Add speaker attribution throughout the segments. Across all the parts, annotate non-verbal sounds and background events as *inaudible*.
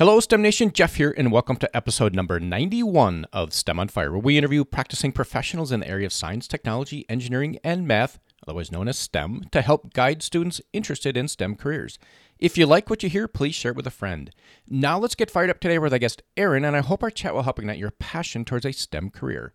Speaker 1: Hello, STEM Nation. Jeff here, and welcome to episode number 91 of STEM on Fire, where we interview practicing professionals in the area of science, technology, engineering, and math, otherwise known as STEM, to help guide students interested in STEM careers. If you like what you hear, please share it with a friend. Now let's get fired up today with our guest, Erin, and I hope our chat will help ignite your passion towards a STEM career.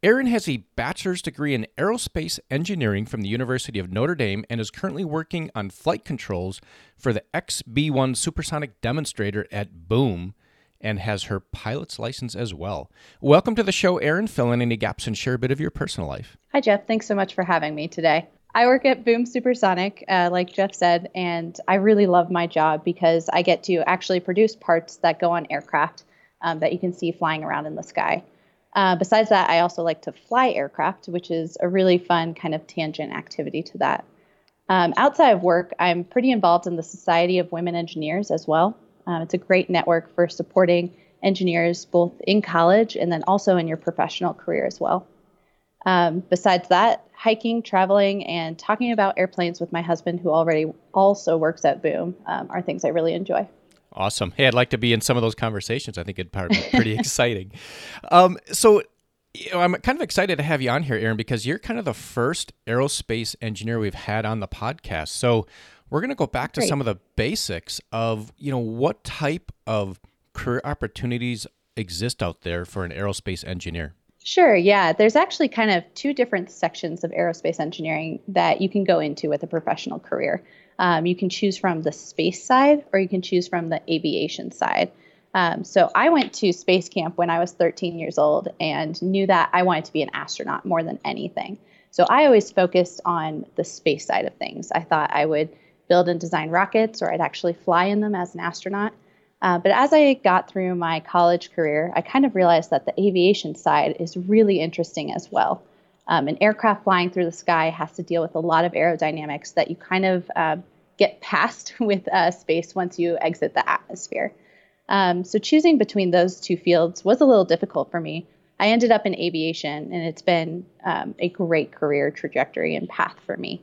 Speaker 1: Erin has a bachelor's degree in aerospace engineering from the University of Notre Dame and is currently working on flight controls for the XB 1 supersonic demonstrator at Boom and has her pilot's license as well. Welcome to the show, Erin. Fill in any gaps and share a bit of your personal life.
Speaker 2: Hi, Jeff. Thanks so much for having me today. I work at Boom Supersonic, uh, like Jeff said, and I really love my job because I get to actually produce parts that go on aircraft um, that you can see flying around in the sky. Uh, besides that, I also like to fly aircraft, which is a really fun kind of tangent activity to that. Um, outside of work, I'm pretty involved in the Society of Women Engineers as well. Um, it's a great network for supporting engineers both in college and then also in your professional career as well. Um, besides that, hiking, traveling, and talking about airplanes with my husband, who already also works at Boom, um, are things I really enjoy.
Speaker 1: Awesome. Hey, I'd like to be in some of those conversations. I think it'd probably be pretty *laughs* exciting. Um, so, you know, I'm kind of excited to have you on here, Erin, because you're kind of the first aerospace engineer we've had on the podcast. So, we're going to go back to Great. some of the basics of, you know, what type of career opportunities exist out there for an aerospace engineer.
Speaker 2: Sure, yeah. There's actually kind of two different sections of aerospace engineering that you can go into with a professional career. Um, you can choose from the space side or you can choose from the aviation side. Um, so I went to space camp when I was 13 years old and knew that I wanted to be an astronaut more than anything. So I always focused on the space side of things. I thought I would build and design rockets or I'd actually fly in them as an astronaut. Uh, but as I got through my college career, I kind of realized that the aviation side is really interesting as well. Um, an aircraft flying through the sky has to deal with a lot of aerodynamics that you kind of uh, get past *laughs* with uh, space once you exit the atmosphere. Um, so choosing between those two fields was a little difficult for me. I ended up in aviation, and it's been um, a great career trajectory and path for me.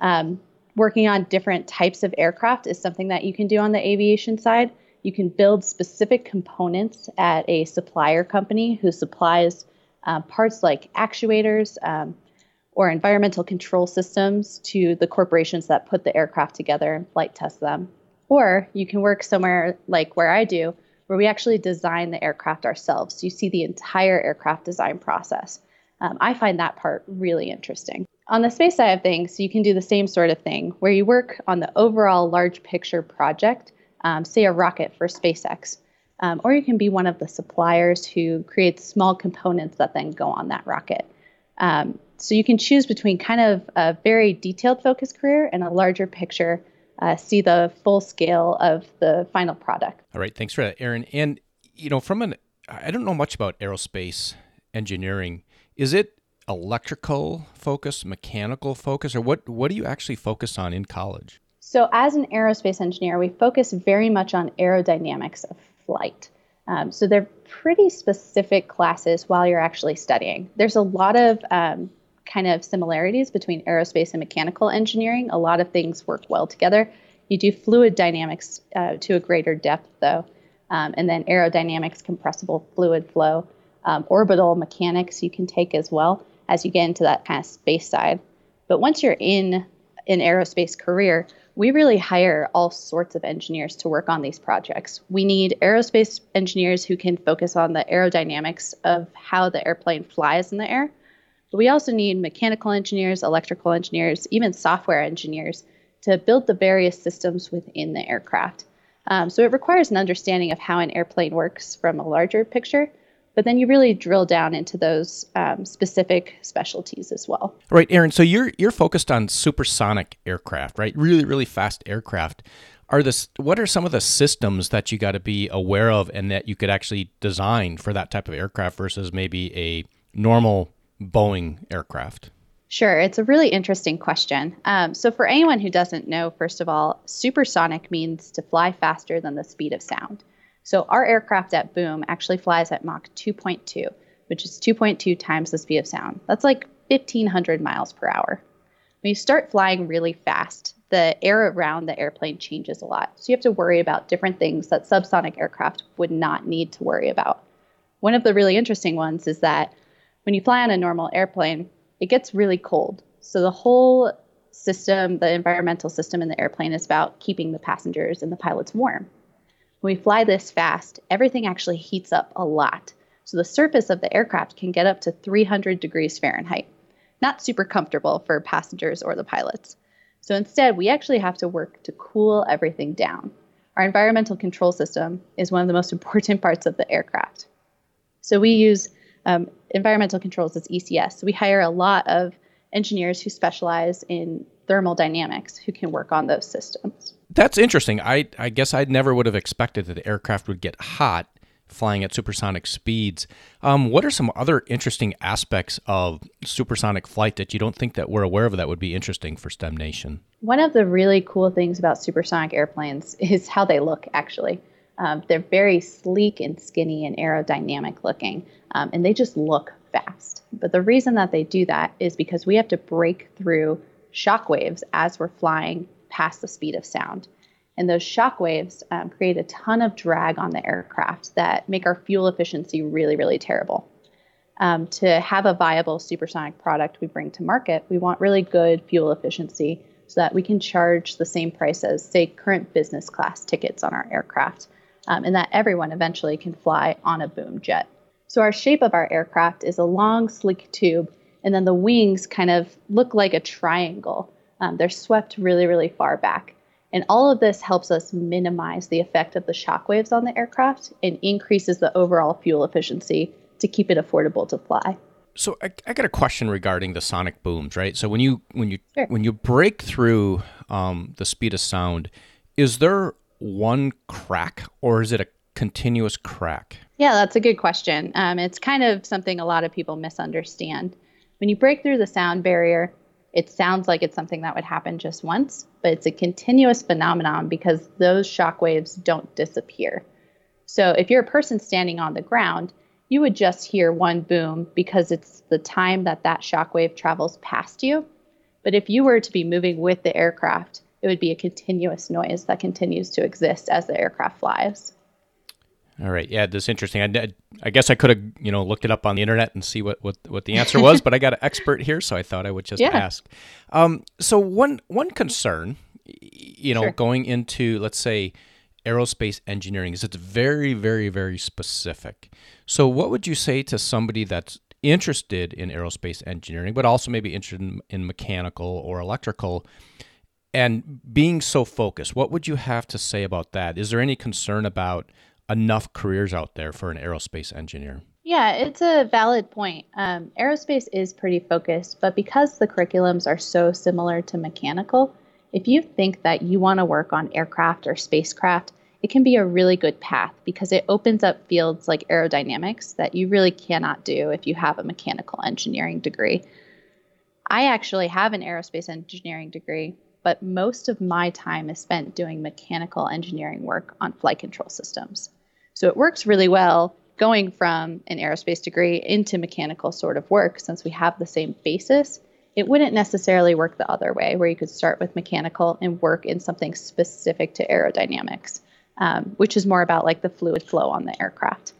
Speaker 2: Um, working on different types of aircraft is something that you can do on the aviation side. You can build specific components at a supplier company who supplies uh, parts like actuators um, or environmental control systems to the corporations that put the aircraft together and flight test them. Or you can work somewhere like where I do, where we actually design the aircraft ourselves. So you see the entire aircraft design process. Um, I find that part really interesting. On the space side of things, you can do the same sort of thing where you work on the overall large picture project, um, say a rocket for SpaceX. Um, or you can be one of the suppliers who creates small components that then go on that rocket. Um, so you can choose between kind of a very detailed focus career and a larger picture, uh, see the full scale of the final product.
Speaker 1: All right, thanks for that, Erin. And you know, from an I don't know much about aerospace engineering. Is it electrical focus, mechanical focus, or what? What do you actually focus on in college?
Speaker 2: So, as an aerospace engineer, we focus very much on aerodynamics of flight. Um, so they're pretty specific classes while you're actually studying. There's a lot of um, kind of similarities between aerospace and mechanical engineering. A lot of things work well together. You do fluid dynamics uh, to a greater depth, though, um, and then aerodynamics, compressible fluid flow, um, orbital mechanics you can take as well as you get into that kind of space side. But once you're in an aerospace career, we really hire all sorts of engineers to work on these projects. We need aerospace engineers who can focus on the aerodynamics of how the airplane flies in the air. But we also need mechanical engineers, electrical engineers, even software engineers to build the various systems within the aircraft. Um, so it requires an understanding of how an airplane works from a larger picture but then you really drill down into those um, specific specialties as well.
Speaker 1: Right, Erin. So you're you're focused on supersonic aircraft, right? Really, really fast aircraft. Are this what are some of the systems that you got to be aware of and that you could actually design for that type of aircraft versus maybe a normal Boeing aircraft?
Speaker 2: Sure, it's a really interesting question. Um, so, for anyone who doesn't know, first of all, supersonic means to fly faster than the speed of sound. So our aircraft at Boom actually flies at Mach 2.2, which is 2.2 times the speed of sound. That's like 1,500 miles per hour. When you start flying really fast, the air around the airplane changes a lot. So you have to worry about different things that subsonic aircraft would not need to worry about. One of the really interesting ones is that when you fly on a normal airplane, it gets really cold. So the whole system, the environmental system in the airplane is about keeping the passengers and the pilots warm. When we fly this fast, everything actually heats up a lot. So the surface of the aircraft can get up to 300 degrees Fahrenheit. Not super comfortable for passengers or the pilots. So instead, we actually have to work to cool everything down. Our environmental control system is one of the most *laughs* important parts of the aircraft. So we use um, environmental controls as ECS. So we hire a lot of engineers who specialize in thermal dynamics who can work on those systems.
Speaker 1: That's interesting. I, I guess I never would have expected that the aircraft would get hot flying at supersonic speeds. Um, what are some other interesting aspects of supersonic flight that you don't think that we're aware of that would be interesting for STEM Nation?
Speaker 2: One of the really cool things about supersonic airplanes *laughs* is how they look, actually. Um, they're very sleek and skinny and aerodynamic looking, um, and they just look fast. But the reason that they do that is because we have to break through shock waves as we're flying past the speed of sound. And those shock waves um, create a ton of drag on the aircraft that make our fuel efficiency really, really terrible. Um, to have a viable supersonic product we bring to market, we want really good fuel efficiency so that we can charge the same price as, say, current business class tickets on our aircraft, um, and that everyone eventually can fly on a boom jet. So, our shape of our aircraft is a long, sleek tube, and then the wings kind of look like a triangle. Um, they're swept really, really far back. And all of this helps us minimize the effect of the shock waves on the aircraft and increases the overall fuel efficiency to keep it affordable to fly.
Speaker 1: So I, I got a question regarding the sonic booms, right? So when you when you sure. when you break through um, the speed of sound, is there one crack or is it a continuous crack?
Speaker 2: Yeah, that's a good question. Um, it's kind of something a lot of people misunderstand. When you break through the sound barrier, it sounds like it's something that would happen just once, but it's a continuous phenomenon because those shock waves don't disappear. So if you're a person standing on the ground, you would just hear one boom because it's the time that that shock wave travels past you. But if you were to be moving with the aircraft, it would be a continuous noise that continues to exist as the aircraft flies.
Speaker 1: All right. Yeah, this is interesting. I, I guess I could have, you know, looked it up on the internet and see what, what, what the answer was, but I got an expert here, so I thought I would just yeah. ask. Um, so one one concern, you know, sure. going into let's say aerospace engineering is it's very very very specific. So what would you say to somebody that's interested in aerospace engineering, but also maybe interested in, in mechanical or electrical? And being so focused, what would you have to say about that? Is there any concern about enough careers out there for an aerospace engineer?
Speaker 2: Yeah, it's a valid point. Um, aerospace is pretty focused, but because the curriculums are so similar to mechanical, if you think that you want to work on aircraft or spacecraft, it can be a really good path because it opens up fields like aerodynamics that you really cannot do if you have a mechanical engineering degree. I actually have an aerospace engineering degree, but most of my time is spent doing mechanical engineering work on flight control systems. So it works really well going from an aerospace degree into mechanical sort of work since we have the same basis. It wouldn't necessarily work the other way, where you could start with mechanical and work in something specific to aerodynamics, um, which is more about like the fluid flow on the aircraft.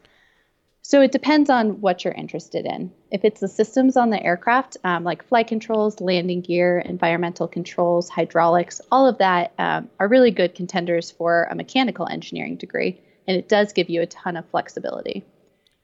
Speaker 2: So it depends on what you're interested in. If it's the systems on the aircraft, um, like flight controls, landing gear, environmental controls, hydraulics, all of that um, are really good contenders for a mechanical engineering degree and it does give you a ton of flexibility.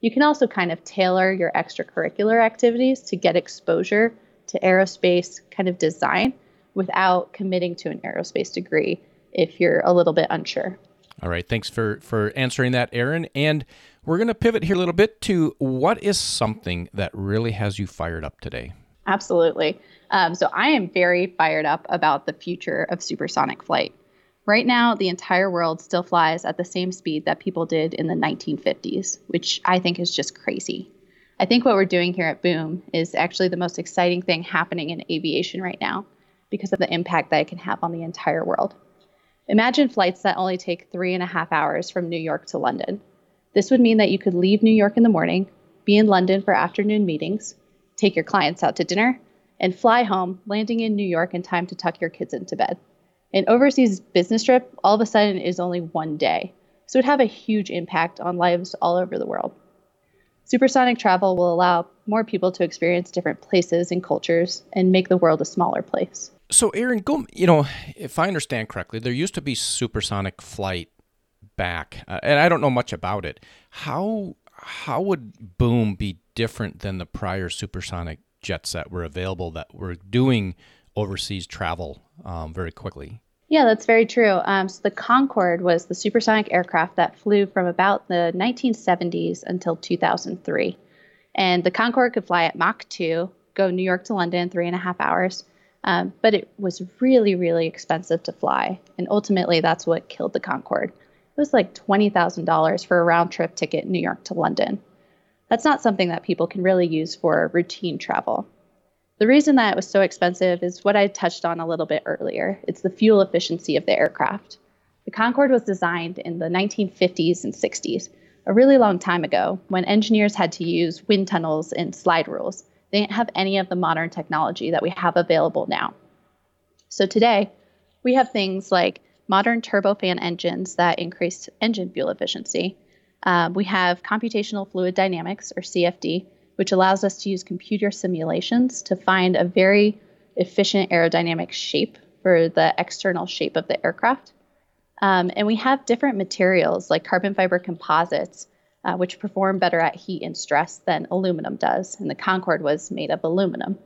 Speaker 2: You can also kind of tailor your extracurricular activities to get exposure to aerospace kind of design without committing to an aerospace degree if you're a little bit unsure.
Speaker 1: All right, thanks for for answering that, Erin. And we're going to pivot here a little bit to what is something that really has you fired up today.
Speaker 2: Absolutely. Um, so I am very fired up about the future of supersonic flight. Right now, the entire world still flies at the same speed that people did in the 1950s, which I think is just crazy. I think what we're doing here at Boom is actually the most exciting thing happening in aviation right now because of the impact that it can have on the entire world. Imagine flights that only take three and a half hours from New York to London. This would mean that you could leave New York in the morning, be in London for afternoon meetings, take your clients out to dinner, and fly home, landing in New York in time to tuck your kids into bed. An overseas business trip, all of a sudden, is only one day. So it would have a huge impact on lives all over the world. Supersonic travel will allow more people to experience different places and cultures and make the world a smaller place.
Speaker 1: So, Erin, go. You know, if I understand correctly, there used to be supersonic flight back, uh, and I don't know much about it. How how would Boom be different than the prior supersonic jets that were available that were doing overseas travel um, very quickly?
Speaker 2: Yeah, that's very true. Um, so the Concorde was the supersonic aircraft that flew from about the 1970s until 2003. And the Concorde could fly at Mach 2, go New York to London, three and a half hours. Um, but it was really, really expensive to fly. And ultimately, that's what killed the Concorde. It was like $20,000 for a round trip ticket New York to London. That's not something that people can really use for routine travel. The reason that it was so expensive is what I touched on a little bit earlier it's the fuel efficiency of the aircraft. The Concorde was designed in the 1950s and 60s, a really long time ago, when engineers had to use wind tunnels and slide rules. They didn't have any of the modern technology that we have available now. So today, we have things like modern turbofan engines that increase engine fuel efficiency. Uh, we have computational fluid dynamics, or CFD, which allows us to use computer simulations to find a very efficient aerodynamic shape for the external shape of the aircraft. Um, and we have different materials like carbon fiber composites, uh, which perform better at heat and stress than aluminum does. And the Concorde was made of aluminum.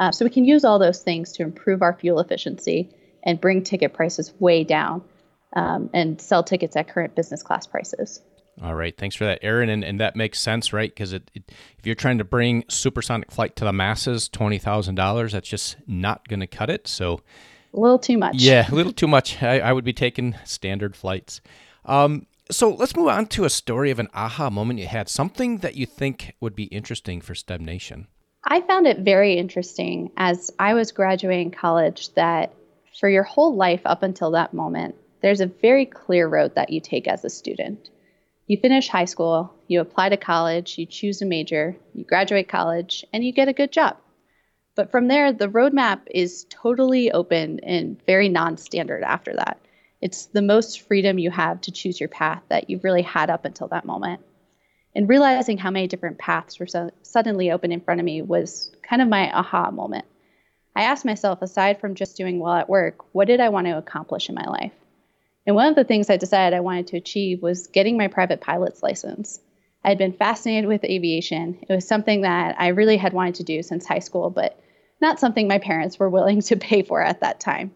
Speaker 2: Uh, so we can use all those things to improve our fuel efficiency and bring ticket prices way down um, and sell tickets at current business class prices.
Speaker 1: All right, thanks for that, Erin. And, and that makes sense, right? Because it, it, if you're trying to bring supersonic flight to the masses, twenty thousand dollars, that's just not going to cut it. So,
Speaker 2: a little too much.
Speaker 1: Yeah, a little too much. I, I would be taking standard flights. Um, so let's move on to a story of an aha moment you had, something that you think would be interesting for STEM Nation.
Speaker 2: I found it very interesting as I was graduating college that for your whole life up until that moment, there's a very clear road that you take as a student. You finish high school, you apply to college, you choose a major, you graduate college, and you get a good job. But from there, the roadmap is totally open and very non standard after that. It's the most freedom you have to choose your path that you've really had up until that moment. And realizing how many different paths were so suddenly open in front of me was kind of my aha moment. I asked myself, aside from just doing well at work, what did I want to accomplish in my life? And one of the things I decided I wanted to achieve was getting my private pilot's license. I had been fascinated with aviation. It was something that I really had wanted to do since high school, but not something my parents were *laughs* willing to pay for at that time.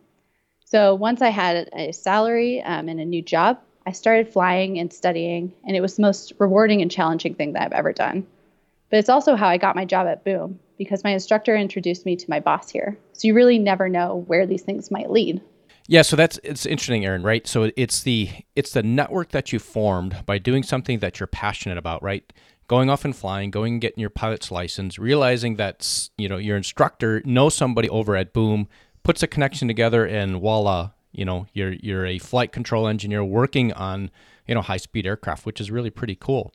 Speaker 2: So once I had a salary um, and a new job, I started flying and studying, and it was the most rewarding and challenging thing that I've ever done. But it's also how I got my job at Boom, because my instructor introduced me to my boss here. So you really never know where these things might lead.
Speaker 1: Yeah, so that's it's interesting, Erin. Right? So it's the it's the network that you formed by doing something that you're passionate about, right? Going off and flying, going and getting your pilot's license, realizing that you know your instructor knows somebody over at Boom, puts a connection together, and voila, you know you're you're a flight control engineer working on you know high speed aircraft, which is really pretty cool.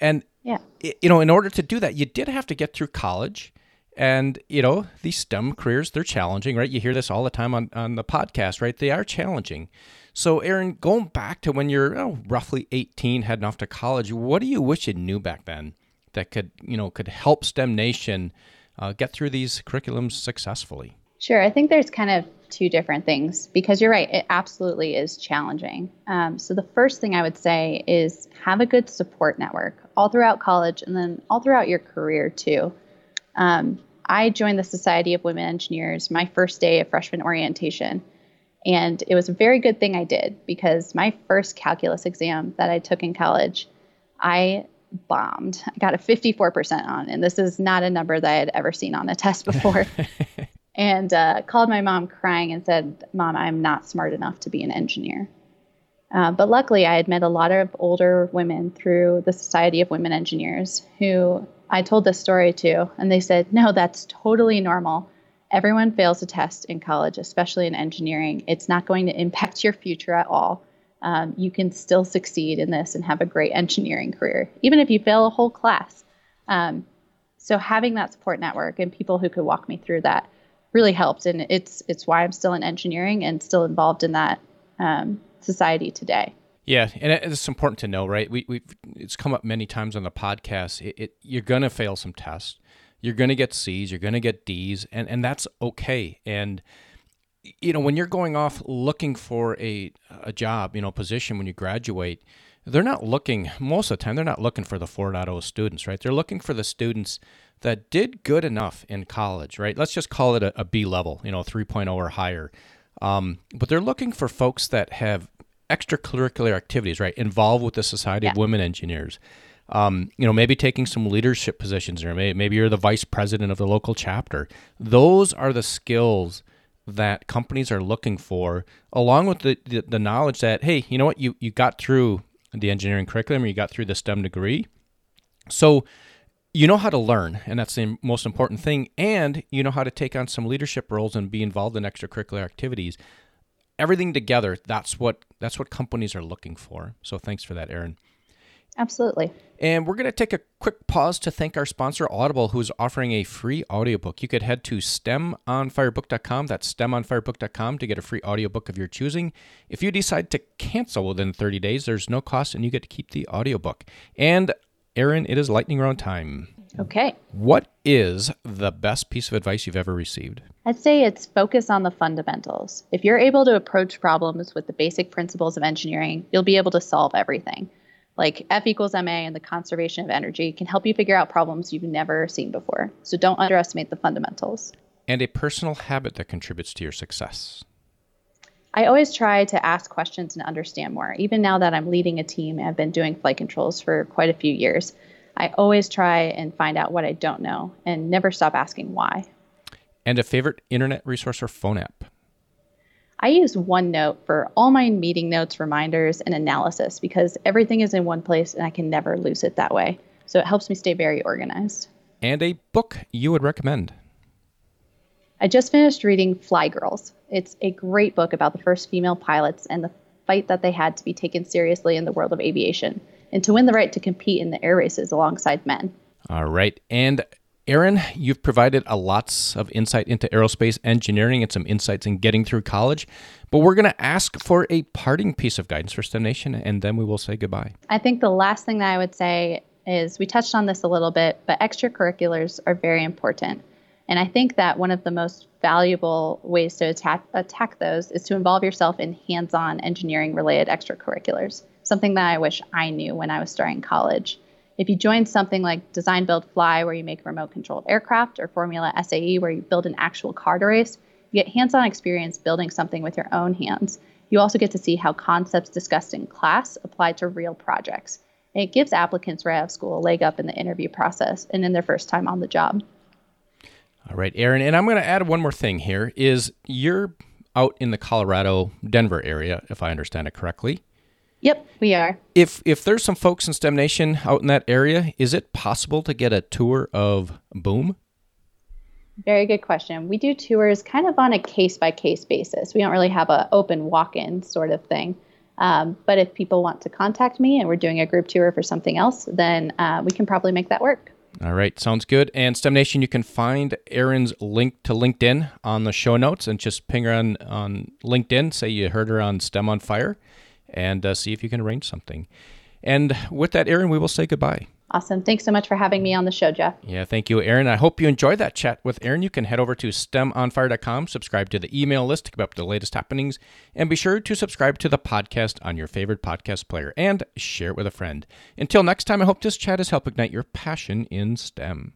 Speaker 1: And yeah, you know, in order to do that, you did have to get through college and, you know, these STEM careers, they're challenging, right? You hear this all the time on, on the podcast, right? They are challenging. So, Erin, going back to when you're oh, roughly 18, heading off to college, what do you wish you knew back then that could, you know, could help STEM Nation uh, get through these curriculums successfully?
Speaker 2: Sure. I think there's kind of two different things because you're right. It absolutely is challenging. Um, so, the first thing I would say is have a good support network all throughout college and then all throughout your career, too. Um, I joined the Society of Women Engineers my first day of freshman orientation. And it was a very good thing I did because my first calculus exam that I took in college, I bombed. I got a 54% on, and this is not a number that I had ever seen on a test before. *laughs* and uh, called my mom crying and said, Mom, I'm not smart enough to be an engineer. Uh, but luckily, I had met a lot of older women through the Society of Women Engineers who I told this story to, and they said, no, that's totally normal. Everyone fails a test in college, especially in engineering. It's not going to impact your future at all. Um, you can still succeed in this and have a great engineering career, even if you fail a whole class. Um, so, having that support network and people who could walk me through that really helped, and it's it's why I'm still in engineering and still involved in that um, society today.
Speaker 1: Yeah, and it's important to know, right? We we it's come up many times on the podcast. It, it you're gonna fail some tests, you're gonna get C's, you're gonna get D's, and and that's okay. And you know when you're going off looking for a a job, you know, position when you graduate, they're not looking most of the time. They're not looking for the 4.0 students, right? They're looking for the students that did good enough in college, right? Let's just call it a, a B level, you know, 3.0 or higher. Um, but they're looking for folks that have extracurricular activities, right? Involved with the Society yeah. of Women Engineers. Um, you know, maybe taking some leadership positions, or maybe, maybe you're the vice president of the local chapter. Those are the skills that companies are looking for, along with the, the, the knowledge that, hey, you know what, you, you got through the engineering curriculum, or you got through the STEM degree. So you know how to learn, and that's the most important thing. And you know how to take on some leadership roles and be involved in extracurricular activities. Everything together, that's what that's what companies are looking for. So thanks for that, Erin.
Speaker 2: Absolutely.
Speaker 1: And we're going to take a quick pause to thank our sponsor, Audible, who's offering a free audiobook. You could head to stemonfirebook.com, that's stemonfirebook.com, to get a free audiobook of your choosing. If you decide to cancel within 30 days, there's no cost and you get to keep the audiobook. And Erin, it is lightning round time.
Speaker 2: Okay.
Speaker 1: What is the best piece of advice you've ever received?
Speaker 2: I'd say it's focus on the fundamentals. If you're able to approach problems with the basic principles of engineering, you'll be able to solve everything. Like F equals MA and the conservation of energy can help you figure out problems you've never seen before. So don't underestimate the fundamentals.
Speaker 1: And a personal habit that contributes to your success.
Speaker 2: I always try to ask questions and understand more. Even now that I'm leading a team and I've been doing flight controls for quite a few years, I always try and find out what I don't know and never stop asking why.
Speaker 1: And a favorite internet resource or phone app?
Speaker 2: I use OneNote for all my meeting notes, reminders, and analysis because everything is in one place and I can never lose it that way. So it helps me stay very organized.
Speaker 1: And a book you would recommend?
Speaker 2: I just finished reading Fly Girls. It's a great book about the first female pilots and the fight that they had to be taken seriously in the world of aviation and to win the right to compete in the air races alongside men.
Speaker 1: All right. And Erin, you've provided a lots of insight into aerospace engineering and some insights in getting through college. But we're going to ask for a parting piece of guidance for STEM Nation, and then we will say goodbye.
Speaker 2: I think the last thing that I would say is we touched on this a little bit, but extracurriculars are very important. And I think that one of the most valuable ways to attack, attack those is to involve yourself in hands on engineering related extracurriculars, something that I wish I knew when I was starting college. If you join something like Design Build Fly, where you make remote controlled aircraft, or Formula SAE, where you build an actual car to race, you get hands on experience building something with your own hands. You also get to see how concepts discussed in class apply to real projects. And it gives applicants right out of school a leg up in the interview process and in their first time on the job.
Speaker 1: All right, Erin. and I'm going to add one more thing here is you're out in the Colorado Denver area if I understand it correctly.
Speaker 2: Yep, we are.
Speaker 1: If if there's some folks in STEM Nation out in that area, is it possible to get a tour of Boom?
Speaker 2: Very good question. We do tours kind of on a case by case basis. We don't really have an open walk in sort of thing. Um, but if people want to contact me and we're doing a group tour for something else, then uh, we can probably make that work.
Speaker 1: All right, sounds good. And STEM Nation, you can find Erin's link to LinkedIn on the show notes and just ping her on, on LinkedIn, say you heard her on STEM on Fire, and uh, see if you can arrange something. And with that, Erin, we will say goodbye.
Speaker 2: Awesome. Thanks so much for having me on the show, Jeff.
Speaker 1: Yeah, thank you, Erin. I hope you enjoyed that chat with Erin. You can head over to STEMOnFire.com, subscribe to the email list to keep up the latest happenings, and be sure to subscribe to the podcast on your favorite podcast player and share it with a friend. Until next time, I hope this chat has helped ignite your passion in STEM.